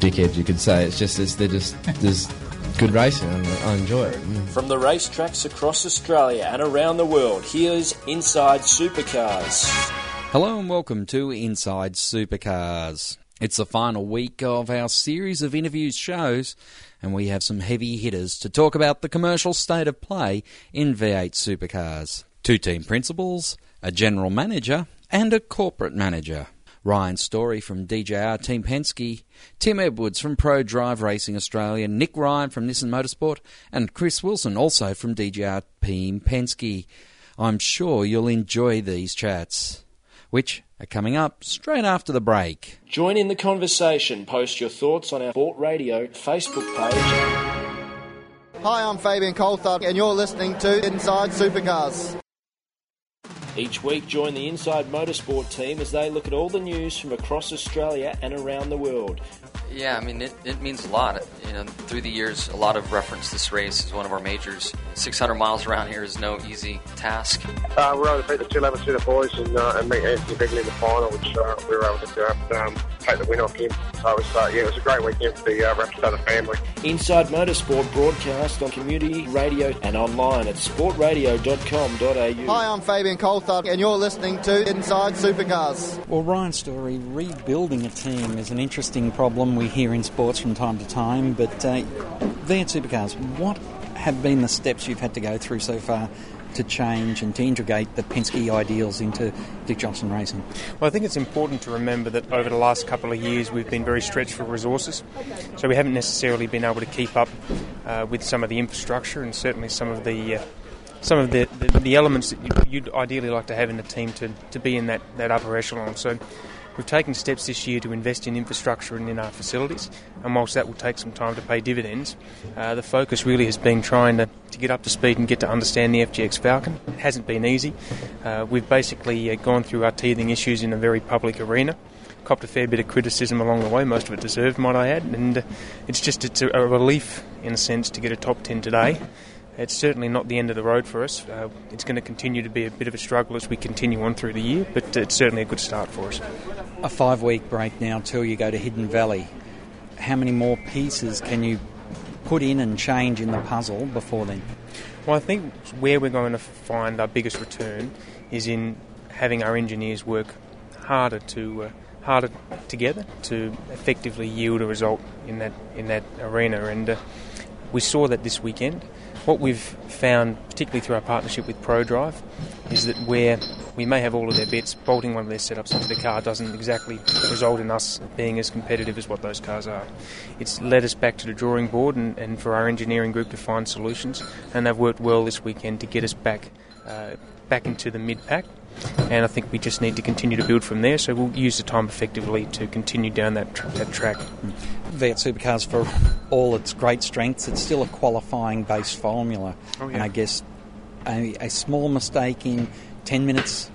dickheads, you could say. It's just it's, they're just there's good racing, and I enjoy it. Mm. From the racetracks across Australia and around the world, here's Inside Supercars. Hello and welcome to Inside Supercars. It's the final week of our series of interviews shows, and we have some heavy hitters to talk about the commercial state of play in V8 supercars. Two team principals, a general manager, and a corporate manager. Ryan Story from DJR Team Penske, Tim Edwards from Prodrive Racing Australia, Nick Ryan from Nissan Motorsport, and Chris Wilson also from DJR Team Penske. I'm sure you'll enjoy these chats, which are coming up straight after the break. Join in the conversation. Post your thoughts on our Sport Radio Facebook page. Hi, I'm Fabian Coulthard, and you're listening to Inside Supercars. Each week, join the Inside Motorsport team as they look at all the news from across Australia and around the world. Yeah, I mean, it, it means a lot. You know, through the years, a lot of reference this race as one of our majors. 600 miles around here is no easy task. Uh, we were able to beat the two levels to the boys and, uh, and meet Anthony Bigley in the final, which uh, we were able to do. um, take the win off him. So it was, uh, yeah, it was a great weekend for the uh, Raptor family. Inside Motorsport broadcast on community radio and online at sportradio.com.au. Hi, I'm Fabian Coulthard, and you're listening to Inside Supercars. Well, Ryan Story, rebuilding a team is an interesting problem we hear in sports from time to time, but uh, V8 Supercars, what have been the steps you've had to go through so far to change and to integrate the Penske ideals into Dick Johnson Racing? Well, I think it's important to remember that over the last couple of years we've been very stretched for resources, so we haven't necessarily been able to keep up uh, with some of the infrastructure and certainly some of the uh, some of the, the, the, elements that you'd ideally like to have in the team to, to be in that, that upper echelon. So we've taken steps this year to invest in infrastructure and in our facilities, and whilst that will take some time to pay dividends, uh, the focus really has been trying to, to get up to speed and get to understand the FGX Falcon. It hasn't been easy. Uh, we've basically uh, gone through our teething issues in a very public arena copped a fair bit of criticism along the way, most of it deserved, might I add. And uh, it's just it's a, relief, in a sense, to get a top 10 today. It's certainly not the end of the road for us. Uh, it's going to continue to be a bit of a struggle as we continue on through the year, but it's certainly a good start for us. A five week break now till you go to Hidden Valley. How many more pieces can you put in and change in the puzzle before then? Well, I think where we're going to find our biggest return is in having our engineers work harder to uh, harder together to effectively yield a result in that in that arena, and uh, we saw that this weekend. What we've found, particularly through our partnership with Prodrive, is that where we may have all of their bits, bolting one of their setups into the car doesn't exactly result in us being as competitive as what those cars are. It's led us back to the drawing board and, and for our engineering group to find solutions, and they've worked well this weekend to get us back uh, back into the mid pack. And I think we just need to continue to build from there. So we'll use the time effectively to continue down that, tr- that track. V8 Supercars, for all its great strengths, it's still a qualifying based formula. Oh, yeah. And I guess a, a small mistake in 10 minutes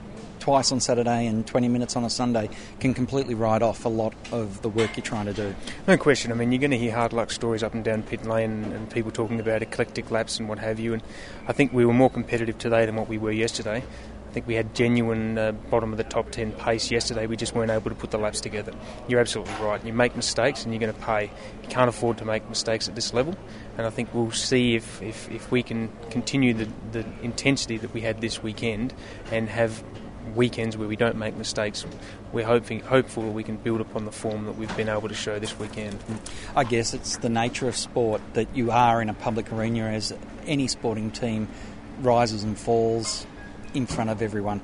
twice on Saturday and 20 minutes on a Sunday can completely write off a lot of the work you're trying to do. No question. I mean, you're going to hear hard luck stories up and down pit lane and, and people talking about eclectic laps and what have you. And I think we were more competitive today than what we were yesterday. I think we had genuine uh, bottom of the top 10 pace yesterday. We just weren't able to put the laps together. You're absolutely right. You make mistakes and you're going to pay. You can't afford to make mistakes at this level. And I think we'll see if, if, if we can continue the, the intensity that we had this weekend and have weekends where we don't make mistakes, we're hoping hopeful we can build upon the form that we've been able to show this weekend. I guess it's the nature of sport that you are in a public arena as any sporting team rises and falls in front of everyone.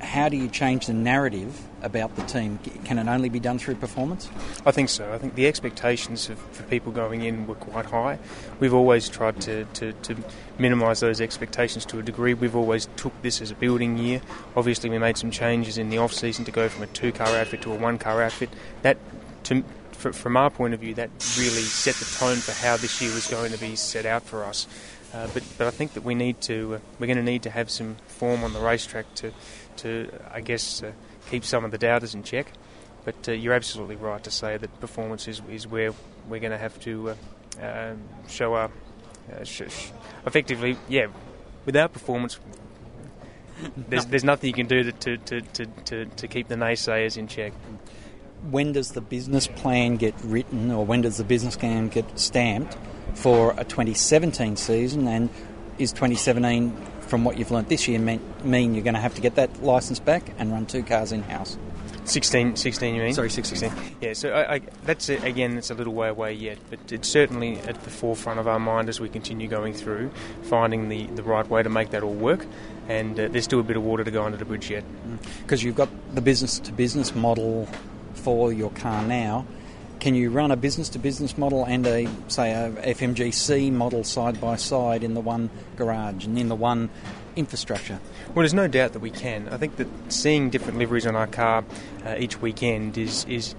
How do you change the narrative about the team? Can it only be done through performance? I think so. I think the expectations for people going in were quite high. We've always tried to, to, to minimise those expectations to a degree. We've always took this as a building year. Obviously, we made some changes in the off season to go from a two car outfit to a one car outfit. That to fr- from our point of view, that really set the tone for how this year was going to be set out for us. Uh, but, but I think that we need to, uh, we're going to need to have some form on the racetrack to, to I guess, uh, keep some of the doubters in check. But uh, you're absolutely right to say that performance is, is where we're going to have to uh, um, show our, uh, sh- sh- effectively, yeah, without performance, there's, there's nothing you can do to, to, to, to, to keep the naysayers in check. When does the business plan get written, or when does the business plan get stamped for a 2017 season? And is 2017, from what you've learnt this year, mean, mean you're going to have to get that licence back and run two cars in house? 16, 16 you mean? Sorry, 16. Yeah, so I, I, that's a, again, it's a little way away yet, but it's certainly at the forefront of our mind as we continue going through, finding the, the right way to make that all work. And uh, there's still a bit of water to go under the bridge yet. Because you've got the business to business model for your car now. Can you run a business to business model and a, say, a FMCG model side by side in the one garage and in the one infrastructure? Well, there's no doubt that we can. I think that seeing different liveries on our car uh, each weekend is is.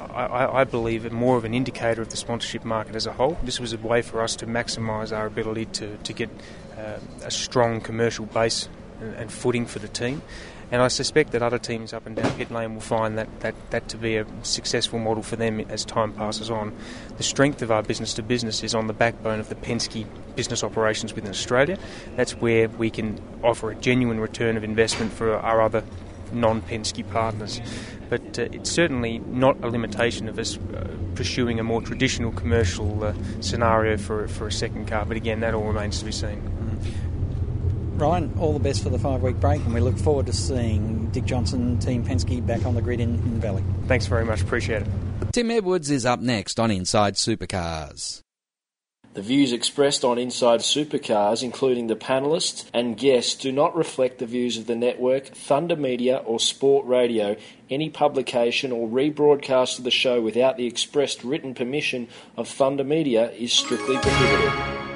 I, I believe more of an indicator of the sponsorship market as a whole. This was a way for us to maximise our ability to, to get uh, a strong commercial base and, and footing for the team. And I suspect that other teams up and down pit lane will find that, that, that to be a successful model for them as time passes on. The strength of our business to business is on the backbone of the Penske business operations within Australia. That's where we can offer a genuine return of investment for our other non Penske partners. But uh, it's certainly not a limitation of us uh, pursuing a more traditional commercial uh, scenario for, for a second car. But again, that all remains to be seen. Ryan, all the best for the five week break, and we look forward to seeing Dick Johnson, Team Penske, back on the grid in, in Valley. Thanks very much, appreciate it. Tim Edwards is up next on Inside Supercars. The views expressed on Inside Supercars, including the panelists and guests, do not reflect the views of the network, Thunder Media, or Sport Radio. Any publication or rebroadcast of the show without the expressed written permission of Thunder Media is strictly prohibited.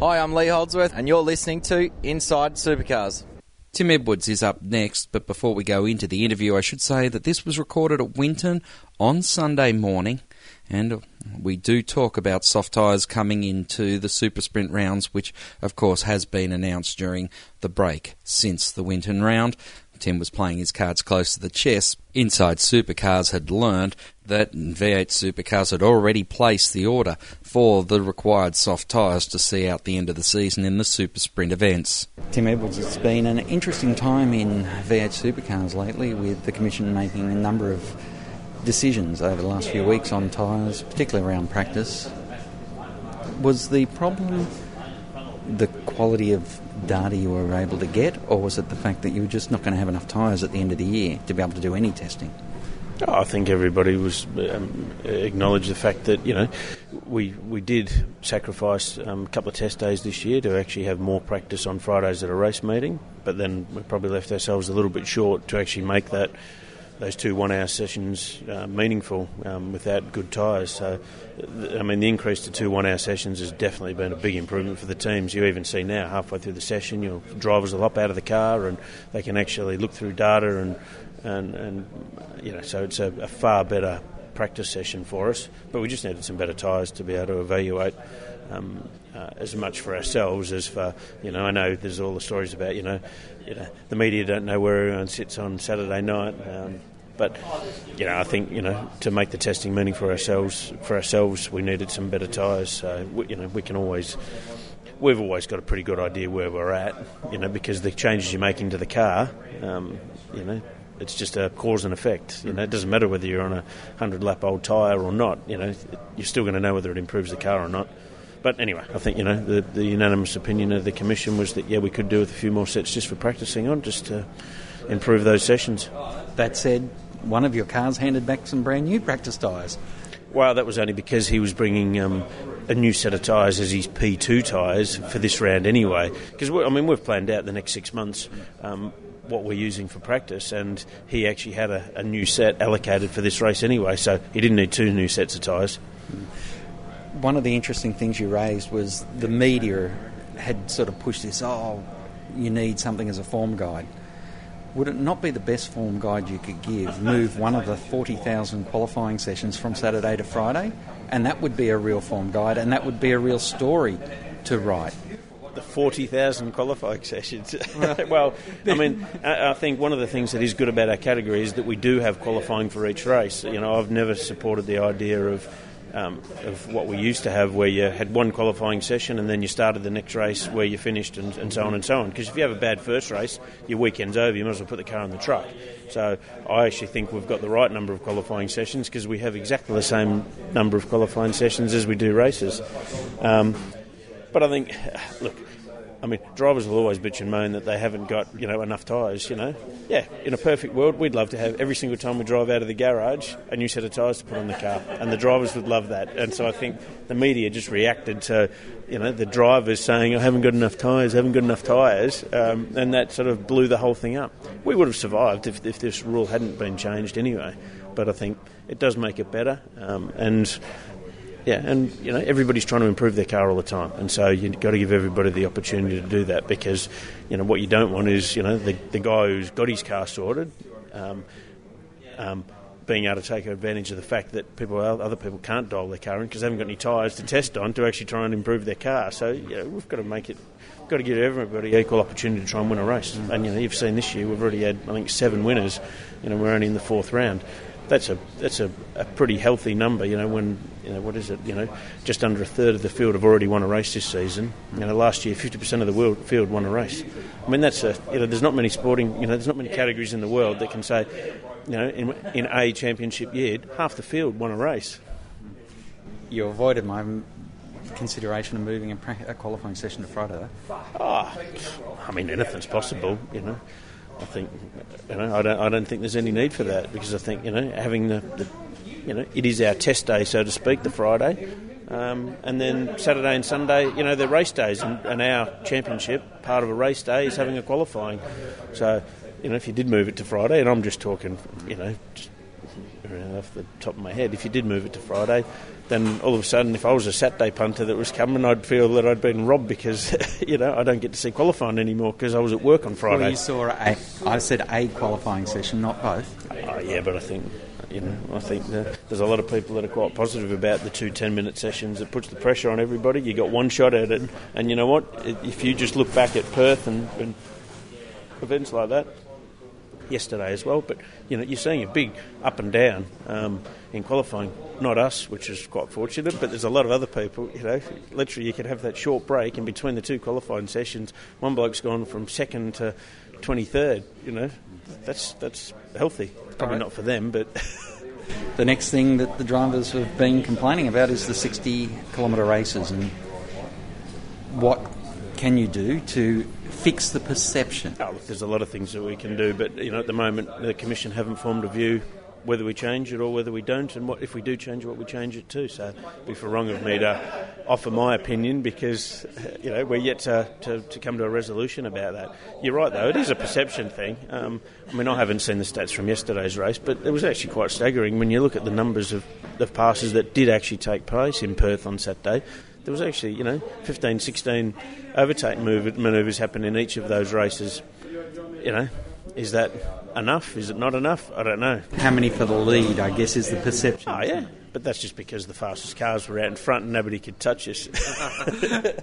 Hi, I'm Lee Holdsworth, and you're listening to Inside Supercars. Tim Edwards is up next, but before we go into the interview, I should say that this was recorded at Winton on Sunday morning, and we do talk about soft tyres coming into the Super Sprint rounds, which of course has been announced during the break since the Winton round. Tim was playing his cards close to the chest. Inside Supercars had learned that V8 Supercars had already placed the order for the required soft tyres to see out the end of the season in the Super Sprint events. Tim Edwards, it's been an interesting time in V8 Supercars lately with the Commission making a number of decisions over the last few weeks on tyres, particularly around practice. Was the problem the quality of data you were able to get, or was it the fact that you were just not going to have enough tyres at the end of the year to be able to do any testing? Oh, I think everybody was um, acknowledged the fact that you know we we did sacrifice um, a couple of test days this year to actually have more practice on Fridays at a race meeting, but then we probably left ourselves a little bit short to actually make that those two one-hour sessions uh, meaningful um, without good tyres. So, I mean, the increase to two one-hour sessions has definitely been a big improvement for the teams. You even see now, halfway through the session, your drivers will hop out of the car and they can actually look through data and and, and you know, so it's a, a far better practice session for us. But we just needed some better tyres to be able to evaluate. Um, uh, as much for ourselves as for you know I know there's all the stories about you know you know the media don't know where everyone sits on Saturday night um, but you know I think you know to make the testing meaning for ourselves for ourselves we needed some better tyres so we, you know we can always we've always got a pretty good idea where we're at you know because the changes you're making to the car um, you know it's just a cause and effect. You know, it doesn't matter whether you're on a hundred lap old tyre or not. You know, you're still going to know whether it improves the car or not. But anyway, I think you know the, the unanimous opinion of the commission was that yeah, we could do with a few more sets just for practicing on, just to improve those sessions. That said, one of your cars handed back some brand new practice tyres. Well, that was only because he was bringing um, a new set of tyres as his P2 tyres for this round anyway. Because, I mean, we've planned out the next six months um, what we're using for practice, and he actually had a, a new set allocated for this race anyway, so he didn't need two new sets of tyres. One of the interesting things you raised was the media had sort of pushed this, oh, you need something as a form guide. Would it not be the best form guide you could give? Move one of the 40,000 qualifying sessions from Saturday to Friday, and that would be a real form guide, and that would be a real story to write. The 40,000 qualifying sessions. well, I mean, I I think one of the things that is good about our category is that we do have qualifying for each race. You know, I've never supported the idea of um, of what we used to have, where you had one qualifying session and then you started the next race where you finished, and, and so on and so on. Because if you have a bad first race, your weekend's over. You might as well put the car in the truck. So I actually think we've got the right number of qualifying sessions because we have exactly the same number of qualifying sessions as we do races. Um, but I think, look, I mean, drivers will always bitch and moan that they haven't got, you know, enough tyres, you know. Yeah, in a perfect world, we'd love to have every single time we drive out of the garage a new set of tyres to put on the car, and the drivers would love that. And so I think the media just reacted to, you know, the drivers saying, I haven't got enough tyres, haven't got enough tyres, um, and that sort of blew the whole thing up. We would have survived if, if this rule hadn't been changed anyway, but I think it does make it better, um, and yeah, and you know everybody's trying to improve their car all the time, and so you've got to give everybody the opportunity to do that because you know what you don't want is you know the the guy who's got his car sorted. Um, um, being able to take advantage of the fact that people, other people can't dial their car in because they haven't got any tyres to test on to actually try and improve their car. So you know, we've got to make it, got to give everybody equal opportunity to try and win a race. And you know, you've seen this year we've already had I think seven winners. You know, we're only in the fourth round that's a that's a, a pretty healthy number. You know, when you know what is it? You know, just under a third of the field have already won a race this season. You know, last year fifty percent of the world, field won a race. I mean, that's a you know, there's not many sporting you know, there's not many categories in the world that can say, you know, in in a championship year, half the field won a race. You avoided my consideration of moving a, qualifying session to Friday. Though. Oh, I mean, anything's possible. You know. I think you know I don't I don't think there's any need for that because I think you know having the, the you know it is our test day so to speak the Friday. Um, and then Saturday and Sunday you know they're race days and, and our championship part of a race day is having a qualifying. So you know if you did move it to Friday and I'm just talking you know just off the top of my head if you did move it to Friday then all of a sudden, if I was a Saturday punter that was coming, I'd feel that I'd been robbed because, you know, I don't get to see qualifying anymore because I was at work on Friday. Well, you saw a, I said a qualifying session, not both. Uh, yeah, but I think, you know, I think there's a lot of people that are quite positive about the two 10 minute sessions. It puts the pressure on everybody. You got one shot at it, and you know what? If you just look back at Perth and, and events like that, yesterday as well. But you know, you're seeing a big up and down um, in qualifying. Not us, which is quite fortunate, but there's a lot of other people. You know, literally, you could have that short break in between the two qualifying sessions. One bloke's gone from second to 23rd. You know, that's that's healthy. Probably Right. not for them, but. The next thing that the drivers have been complaining about is the 60 kilometre races and what can you do to fix the perception? Oh, look, there's a lot of things that we can do, but you know, at the moment, the commission haven't formed a view whether we change it or whether we don't, and what if we do change what we change it to. So, it'd be for wrong of me to offer my opinion because you know we're yet to, to, to come to a resolution about that. You're right, though; it is a perception thing. Um, I mean, I haven't seen the stats from yesterday's race, but it was actually quite staggering when you look at the numbers of, of passes that did actually take place in Perth on Saturday there was actually, you know, 15, 16 overtake move, manoeuvres happen in each of those races. You know, is that enough? Is it not enough? I don't know. How many for the lead, I guess, is the perception. Oh, yeah. But that's just because the fastest cars were out in front and nobody could touch us.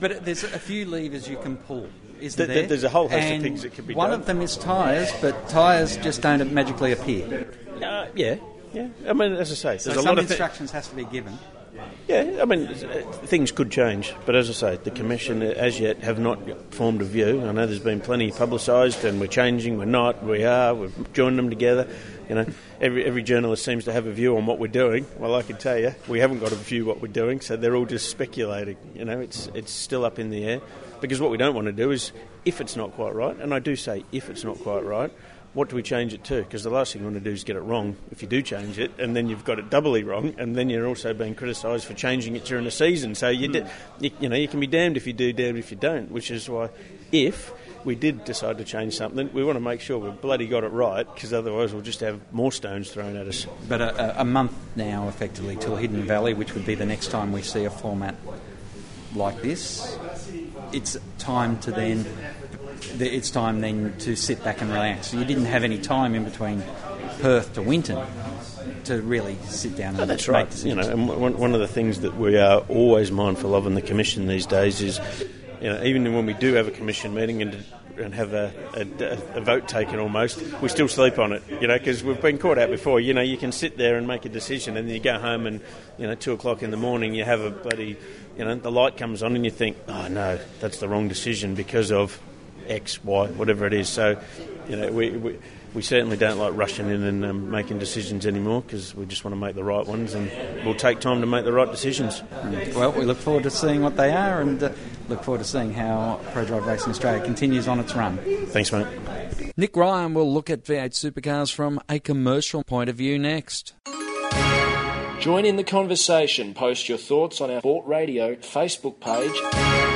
But there's a few levers you can pull, isn't There- there? there's a whole host of things that can be One done. of them is tyres, but tyres just don't magically appear. uh, yeah, yeah. I mean, as I say, there's So a lot of instructions has to be given. Yeah, I mean, things could change, but as I say, the Commission as yet have not formed a view. I know there's been plenty publicised, and we're changing, we're not, we are, we've joined them together. You know, every every journalist seems to have a view on what we're doing. Well, I can tell you, we haven't got a view what we're doing, so they're all just speculating. You know, it's it's still up in the air because what we don't want to do is, if it's not quite right, and I do say if it's not quite right, what do we change it to? Because the last thing you want to do is get it wrong if you do change it, and then you've got it doubly wrong, and then you're also being criticised for changing it during the season. So you, you know you can be damned if you do, damned if you don't. Which is why, if we did decide to change something, we want to make sure we've bloody got it right, because otherwise we'll just have more stones thrown at us. But a, a month now, effectively, till Hidden Valley, which would be the next time we see a format like this. It's time to then. It's time then to sit back and relax. You didn't have any time in between Perth to Winton to really sit down and Oh, that's make right. decisions. You know, and one, one of the things that we are always mindful of in the commission these days is, you know, even when we do have a commission meeting and and have a, a, a vote taken almost, we still sleep on it, you know, because we've been caught out before. You know, you can sit there and make a decision, and then you go home and, you know, two o'clock in the morning, you have a bloody, you know, the light comes on, and you think, oh no, that's the wrong decision because of X, Y, whatever it is. So, you know, we. we we certainly don't like rushing in and um, making decisions anymore because we just want to make the right ones and we'll take time to make the right decisions. Well, we look forward to seeing what they are and uh, look forward to seeing how Prodrive Racing Australia continues on its run. Thanks, mate. Nick Ryan will look at V8 supercars from a commercial point of view next. Join in the conversation. Post your thoughts on our Sport Radio Facebook page.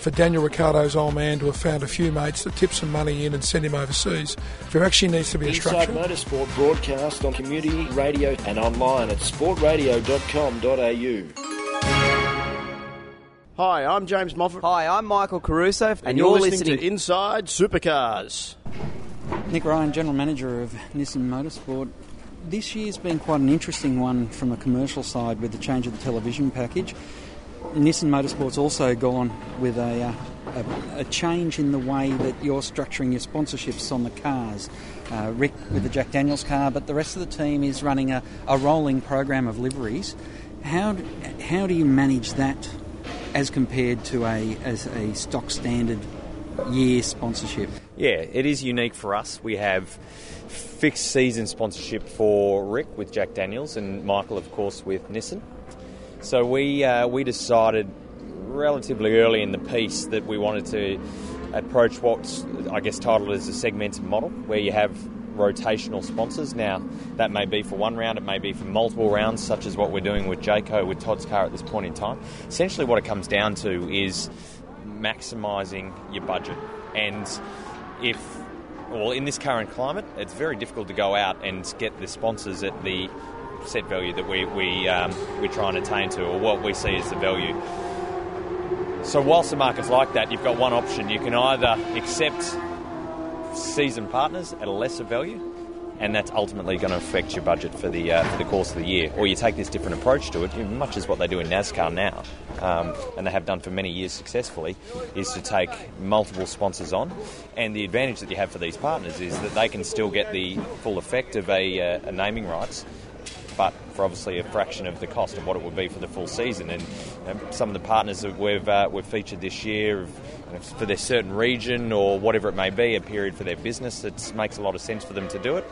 For Daniel Ricciardo's old man to have found a few mates to tip some money in and send him overseas, there actually needs to be a Inside structure. Motorsport broadcast on community radio and online at sportradio.com.au. Hi, I'm James Moffat. Hi, I'm Michael Caruso, And, you're, listening, to Inside Supercars. Nick Ryan, General Manager of Nissan Motorsport. This year's been quite an interesting one from a commercial side with the change of the television package. Nissan Motorsport's also gone with a, uh, a, a change in the way that you're structuring your sponsorships on the cars. Uh, Rick with the Jack Daniels car, but the rest of the team is running a, a rolling program of liveries. How, d- how do you manage that as compared to a, as a stock standard year sponsorship? Yeah, it is unique for us. We have fixed season sponsorship for Rick with Jack Daniels and Michael, of course, with Nissan. So we uh, we decided relatively early in the piece that we wanted to approach what's I guess titled as a segmented model, where you have rotational sponsors. Now that may be for one round, it may be for multiple rounds, such as what we're doing with Jayco with Todd's car at this point in time. Essentially, what it comes down to is maximising your budget, and if well, in this current climate, it's very difficult to go out and get the sponsors at the set value that we we um, we try and attain to, or what we see as the value. So, whilst the market's like that, you've got one option. You can either accept season partners at a lesser value, and that's ultimately going to affect your budget for the uh, for the course of the year, or you take this different approach to it, much as what they do in NASCAR now, um, and they have done for many years successfully, is to take multiple sponsors on. And the advantage that you have for these partners is that they can still get the full effect of a, uh, a naming rights but for obviously a fraction of the cost of what it would be for the full season. And um, some of the partners that we've uh, we've featured this year for their certain region or whatever it may be, a period for their business, it makes a lot of sense for them to do it,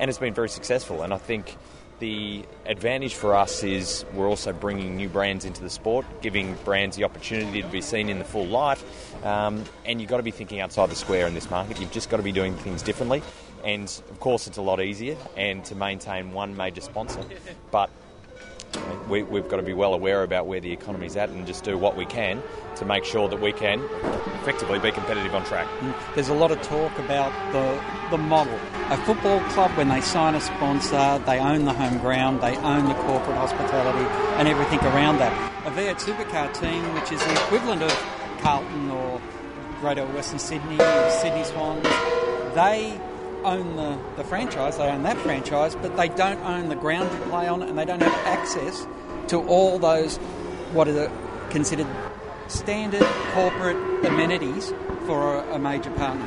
and it's been very successful. And I think. The advantage for us is we're also bringing new brands into the sport, giving brands the opportunity to be seen in the full light. Um, and you've got to be thinking outside the square in this market. You've just got to be doing things differently. And of course, it's a lot easier and to maintain one major sponsor. But we, we've got to be well aware about where the economy's at and just do what we can to make sure that we can effectively be competitive on track. Mm, there's a lot of talk about the the model. A football club, when they sign a sponsor, they own the home ground, they own the corporate hospitality and everything around that. A V8 Supercar team, which is the equivalent of Carlton or Greater Western Sydney or Sydney Swans, they own the, the franchise, they own that franchise, but they don't own the ground to play on and they don't have access to all those what are considered standard corporate amenities for a, a major partner.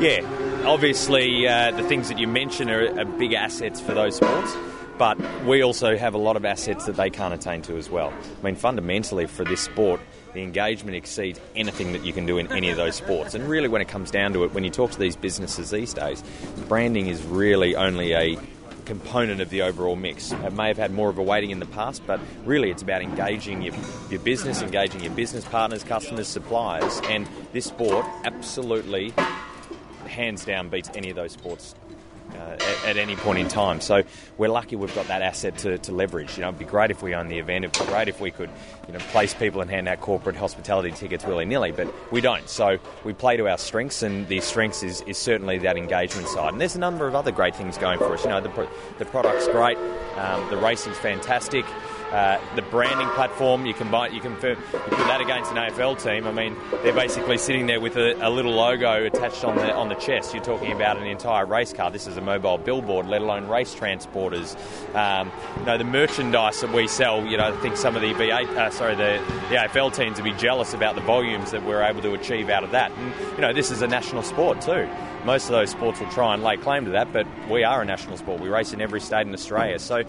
Yeah, obviously uh, the things that you mention are, are big assets for those sports. But we also have a lot of assets that they can't attain to as well. I mean, fundamentally, for this sport, the engagement exceeds anything that you can do in any of those sports. And really, when it comes down to it, when you talk to these businesses these days, branding is really only a component of the overall mix. It may have had more of a weighting in the past, but really it's about engaging your, your business, engaging your business partners, customers, suppliers, and this sport absolutely, hands down, beats any of those sports uh, at, at, any point in time. So we're lucky we've got that asset to, to, leverage. You know, it'd be great if we owned the event. It'd be great if we could, you know, place people and hand out corporate hospitality tickets willy nilly, but we don't. So we play to our strengths, and the strengths is, is certainly that engagement side. And there's a number of other great things going for us. You know, the, the product's great, um, the racing's fantastic. Uh, the branding platform, you can buy, you can you put that against an AFL team. I mean, they're basically sitting there with a, a, little logo attached on the on the chest. You're talking about an entire race car. This is a mobile billboard, let alone race transporters. Um, you know, the merchandise that we sell. You know, I think some of the V8, uh, sorry, the, the AFL teams would be jealous about the volumes that we're able to achieve out of that. And you know, this is a national sport too most of those sports will try and lay claim to that, but we are a national sport. We race in every state in Australia. So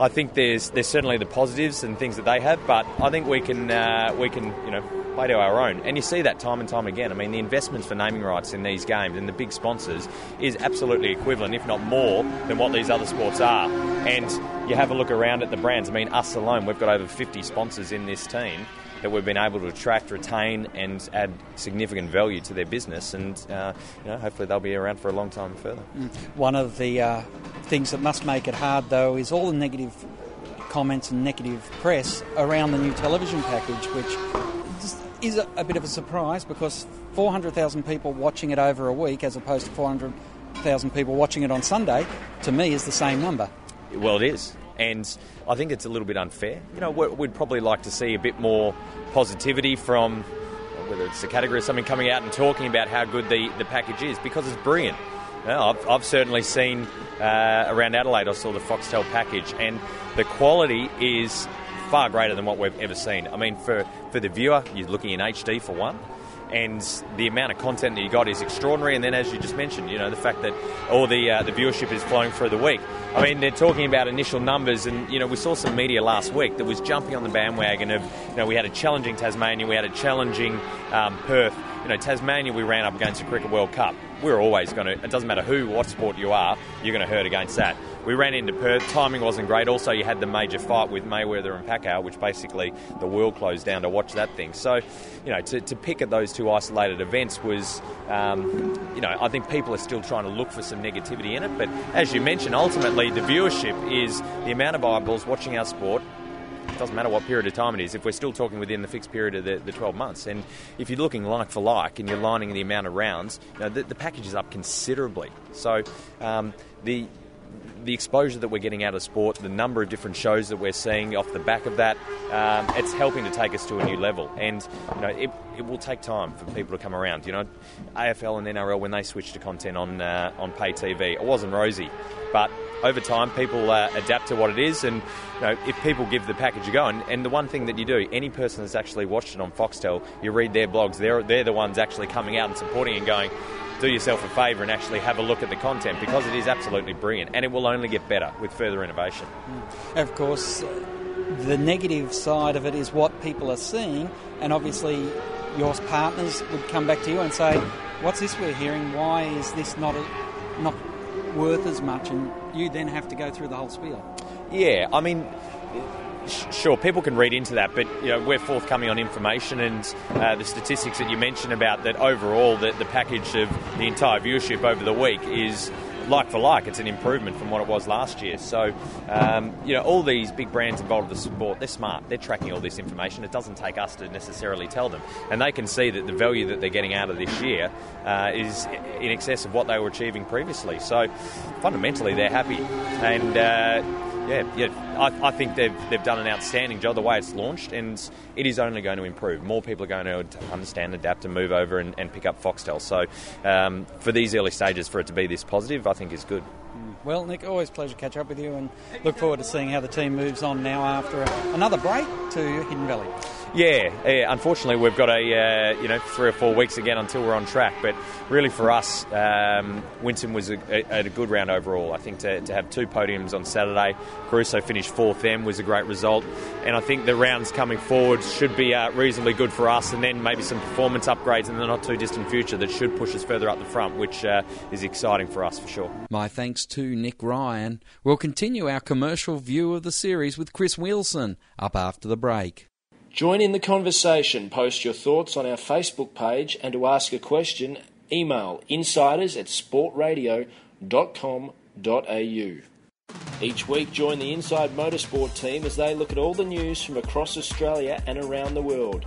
I think there's there's certainly the positives and things that they have, but I think we can uh, we can you know play to our own. And you see that time and time again. I mean, the investments for naming rights in these games and the big sponsors is absolutely equivalent, if not more, than what these other sports are. And you have a look around at the brands. I mean, us alone, we've got over 50 sponsors in this team that we've been able to attract, retain, and add significant value to their business. And uh, you know, hopefully they'll be around for a long time further. Mm. One of the uh, things that must make it hard, though, is all the negative comments and negative press around the new television package, which is a, a bit of a surprise because 400,000 people watching it over a week as opposed to 400,000 people watching it on Sunday, to me, is the same number. Well, it is and I think it's a little bit unfair. You know, we'd probably like to see a bit more positivity from whether it's the category or something coming out and talking about how good the, the package is because it's brilliant. You know, I've, I've, certainly seen uh, around Adelaide, I saw the Foxtel package, and the quality is far greater than what we've ever seen. I mean, for, for the viewer, you're looking in HD for one and the amount of content that you got is extraordinary. And then, as you just mentioned, you know the fact that all the uh, the viewership is flowing through the week. I mean, they're talking about initial numbers, and you know we saw some media last week that was jumping on the bandwagon of you know we had a challenging Tasmania, we had a challenging um, Perth. You know, Tasmania, we ran up against the Cricket World Cup. We're always going to. It doesn't matter who, what sport you are, you're going to hurt against that. We ran into Perth. Timing wasn't great. Also, you had the major fight with Mayweather and Pacquiao, which basically the world closed down to watch that thing. So, you know, to, to pick at those two isolated events was, um, you know, I think people are still trying to look for some negativity in it. But as you mentioned, ultimately the viewership is the amount of eyeballs watching our sport it doesn't matter what period of time it is, if we're still talking within the fixed period of the, the 12 months. And if you're looking like for like and you're lining the amount of rounds, you know, the, the, package is up considerably. So um, the the exposure that we're getting out of sport, the number of different shows that we're seeing off the back of that, um, it's helping to take us to a new level. And you know, it, it, will take time for people to come around. You know, AFL and NRL when they switched to content on uh, on pay TV, it wasn't rosy, but over time people uh, adapt to what it is, and you know, if people give the package a go, and, and, the one thing that you do, any person that's actually watched it on Foxtel, you read their blogs, they're they're the ones actually coming out and supporting and going do yourself a favour and actually have a look at the content because it is absolutely brilliant and it will only get better with further innovation. Of course, the negative side of it is what people are seeing, and obviously, your partners would come back to you and say, "What's this we're hearing? Why is this not a, not worth as much?" And you then have to go through the whole spiel. Yeah, I mean sure, people can read into that, but you know, we're forthcoming on information and uh, the statistics that you mentioned about that overall, the, the package of the entire viewership over the week is like for like. It's an improvement from what it was last year. So, um, you know, all these big brands involved in the sport, they're smart. They're tracking all this information. It doesn't take us to necessarily tell them. And they can see that the value that they're getting out of this year uh, is in excess of what they were achieving previously. So, fundamentally, they're happy. And, uh, yeah, yeah, I, I, think they've, they've done an outstanding job the way it's launched, and it is only going to improve. More people are going to understand, adapt, and move over and, and pick up Foxtel. So, um, for these early stages, for it to be this positive, I think is good. Well, Nick, always a pleasure to catch up with you and look forward to seeing how the team moves on now after another break to Hidden Valley. Yeah, yeah, unfortunately, we've got a uh, you know three or four weeks again until we're on track. But really, for us, um, Winton was a, a, a, good round overall. I think to, to have two podiums on Saturday, Caruso finished fourth. Them was a great result, and I think the rounds coming forward should be uh, reasonably good for us. And then maybe some performance upgrades in the not too distant future that should push us further up the front, which uh, is exciting for us for sure. My thanks to Nick Ryan. We'll continue our commercial view of the series with Chris Wilson up after the break. Join in the conversation. Post your thoughts on our Facebook page and to ask a question, email insiders at sportradio.com.au. Each week, join the Inside Motorsport team as they look at all the news from across Australia and around the world.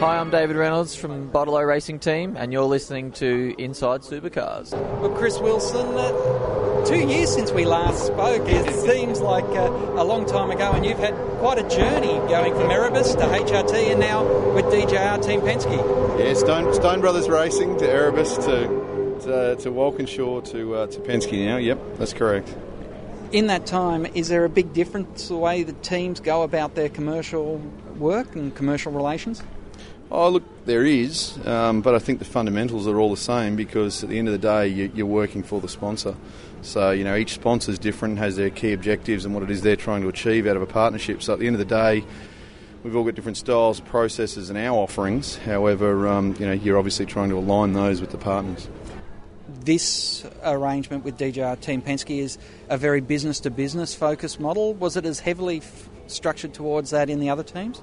Hi, I'm David Reynolds from Bottle Racing Team, and you're listening to Inside Supercars. Well, Chris Wilson, uh, two years since we last spoke. It seems like uh, a long time ago, and you've had quite a journey going from Erebus to HRT and now with DJR Team Penske. Yeah, Stone, Stone Brothers Racing to Erebus to, to, to Walkinshaw to, uh, to Penske now. Yep, that's correct. In that time, is there a big difference the way the teams go about their commercial work and commercial relations? Oh, look, there is, um, but I think the fundamentals are all the same because at the end of the day, you, are working for the sponsor. So, you know, each sponsor is different, has their key objectives and what it is they're trying to achieve out of a partnership. So at the end of the day, we've all got different styles, processes, and our offerings. However, um, you know, you're obviously trying to align those with the partners. This arrangement with DJR Team Penske is a very business to business focused model. Was it as heavily f- structured towards that in the other teams?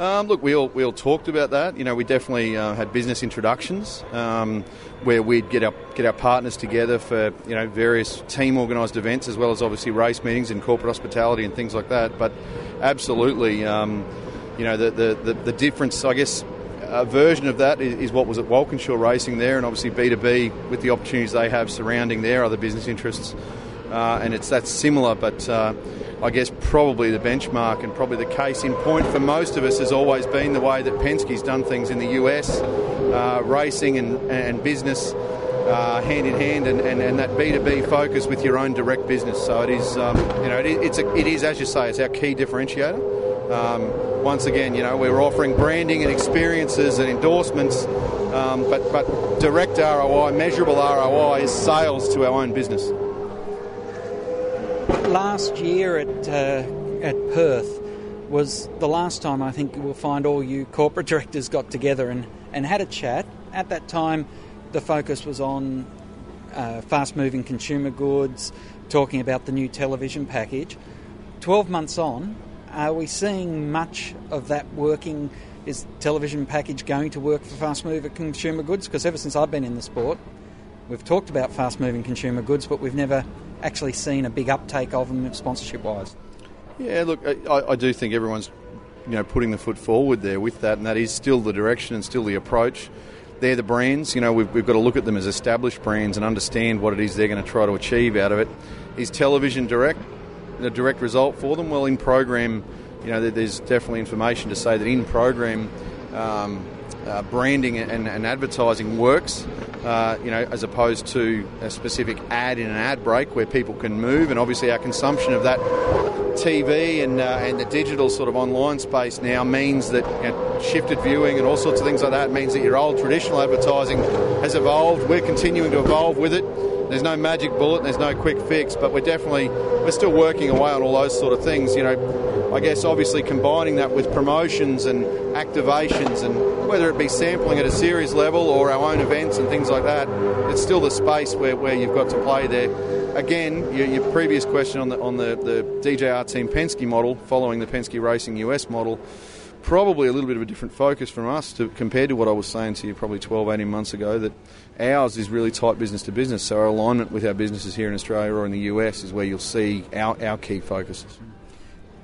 Um, look, we all, we all talked about that. You know, we definitely uh, had business introductions um, where we'd get our get our partners together for you know various team organised events as well as obviously race meetings and corporate hospitality and things like that. But absolutely, um, you know, the, the, the, the, difference, I guess. A version of that is, is what was at Walkinshaw Racing there, and obviously B2B with the opportunities they have surrounding their other business interests. Uh, and it's that similar, but uh, I guess probably the benchmark and probably the case in point for most of us has always been the way that Penske's done things in the US, uh, racing and, and business uh, hand in hand, and, and, and, that B2B focus with your own direct business. So it is, um, you know, it, it's a, it is as you say, it's our key differentiator. Um, once again, you know, we're offering branding and experiences and endorsements, um, but but direct ROI, measurable ROI, is sales to our own business last year at uh, at Perth was the last time I think we'll find all you corporate directors got together and, and had a chat. At that time, the focus was on uh, fast moving consumer goods, talking about the new television package. 12 months on, are we seeing much of that working? Is television package going to work for fast moving consumer goods? Because ever since I've been in the sport, we've talked about fast moving consumer goods, but we've never actually seen a big uptake of them sponsorship wise. Yeah, look, I, I, do think everyone's you know putting the foot forward there with that, and that is still the direction and still the approach. They're the brands, you know, we've, we've got to look at them as established brands and understand what it is they're going to try to achieve out of it. Is television direct a direct result for them? Well, in program, you know, there's definitely information to say that in program. Um, uh, branding and, and, advertising works, uh, you know, as opposed to a specific ad in an ad break where people can move. And obviously, our consumption of that TV and uh, and the digital sort of online space now means that you know, shifted viewing and all sorts of things like that means that your old traditional advertising has evolved. We're continuing to evolve with it. There's no magic bullet, there's no quick fix, but we're definitely we're still working away on all those sort of things. You know, I guess obviously combining that with promotions and activations, and whether it be sampling at a series level or our own events and things like that, it's still the space where, where you've got to play there. Again, your, your previous question on the on the, the DJR Team Penske model, following the Penske Racing US model probably a little bit of a different focus from us to, compared to what I was saying to you probably 12, 18 months ago. That ours is really tight business to business. So our alignment with our businesses here in Australia or in the US is where you'll see our, our key focuses.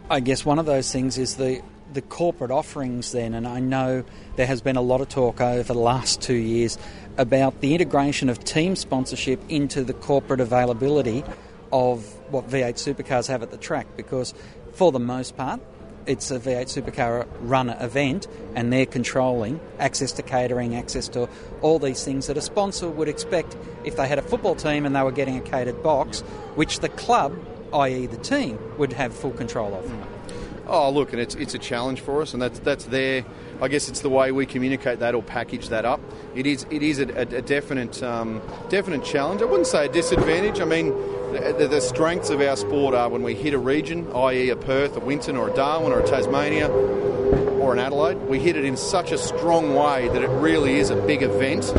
I guess one of those things is the the corporate offerings then, and I know there has been a lot of talk over the last two years about the integration of team sponsorship into the corporate availability of what V8 supercars have at the track because, for the most part, it's a V8 supercar run event and they're controlling access to catering, access to all these things that a sponsor would expect if they had a football team and they were getting a catered box, which the club, i.e., the team, would have full control of. Oh, look, and it's it's a challenge for us, and that's that's there. I guess it's the way we communicate that or package that up. It is it is a, a, definite um, definite challenge. I wouldn't say a disadvantage. I mean, the, the, strengths of our sport are when we hit a region, i.e., a Perth, a Winton, or a Darwin, or a Tasmania, or an Adelaide. We hit it in such a strong way that it really is a big event.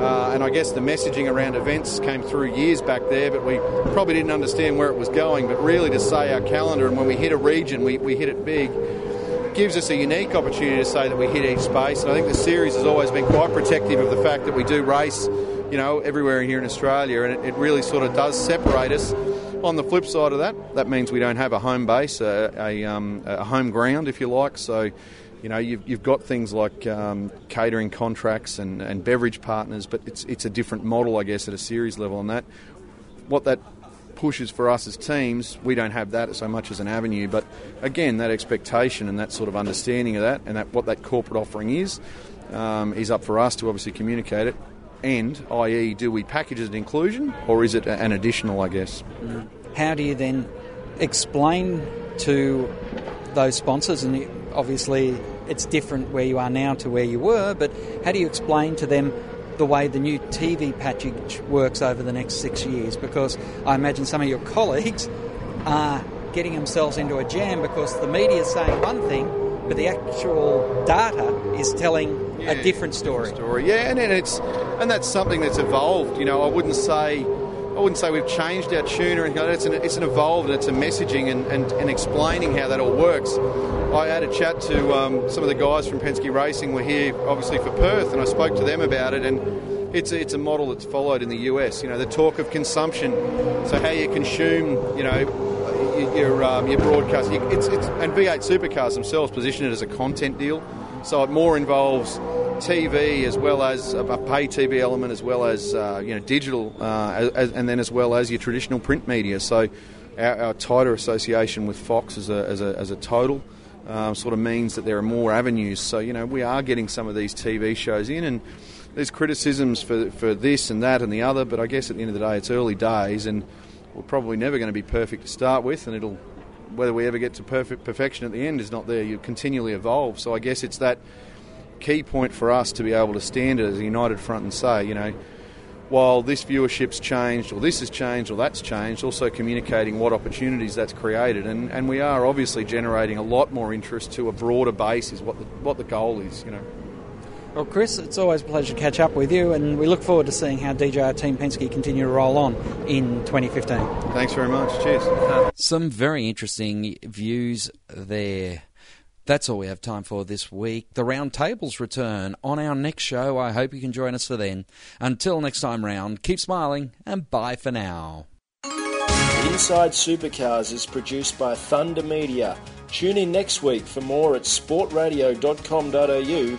Uh, and I guess the messaging around events came through years back there, but we probably didn't understand where it was going. But really, to say our calendar and when we hit a region, we, we hit it big gives us a unique opportunity to say that we hit each space. And I think the series has always been quite protective of the fact that we do race, you know, everywhere here in Australia, and it, it really sort of does separate us. On the flip side of that, that means we don't have a home base, a, a, um, a home ground, if you like. So, you know, you've, you've got things like um, catering contracts and, and beverage partners, but it's it's a different model, I guess, at a series level. And that, what that pushes for us as teams, we don't have that so much as an avenue. But again, that expectation and that sort of understanding of that and that, what that corporate offering is, um, is up for us to obviously communicate it. And, i.e., do we package it as inclusion or is it an additional, I guess? How do you then explain to those sponsors, and obviously it's different where you are now to where you were, but how do you explain to them the way the new TV package works over the next six years because I imagine some of your colleagues are getting themselves into a jam because the media is saying one thing, but the actual data is telling Yeah, a different story. story. Yeah, and, and it's and that's something that's evolved. You know, I wouldn't say wouldn't say we've changed our tune or anything. It's an, it's an evolved and it's a messaging and, and, and explaining how that all works. I had a chat to um, some of the guys from Penske Racing. We're here obviously for Perth, and I spoke to them about it. And it's a, it's a model that's followed in the US. You know, the talk of consumption. So how you consume, you know, your your, um, your broadcast. It's, it's, and V8 supercars themselves position it as a content deal. So it more involves TV as well as a pay TV element, as well as uh, you know digital, uh, as, and then as well as your traditional print media. So our, our tighter association with Fox as a, as a, as a total um, sort of means that there are more avenues. So you know we are getting some of these TV shows in, and there's criticisms for for this and that and the other. But I guess at the end of the day, it's early days, and we're probably never going to be perfect to start with, and it'll whether we ever get to perfect perfection at the end is not there. You continually evolve. So I guess it's that key point for us to be able to stand as a united front and say, you know, while this viewership's changed, or this has changed, or that's changed, also communicating what opportunities that's created, and, and we are obviously generating a lot more interest to a broader base is what the, what the goal is, you know. Well, Chris, it's always a pleasure to catch up with you, and we look forward to seeing how DJR Team Penske continue to roll on in 2015. Thanks very much. Cheers. Some very interesting views there. That's all we have time for this week. The round tables return on our next show. I hope you can join us for then. Until next time round, keep smiling and bye for now. Inside Supercars is produced by Thunder Media. Tune in next week for more at sportradio.com.au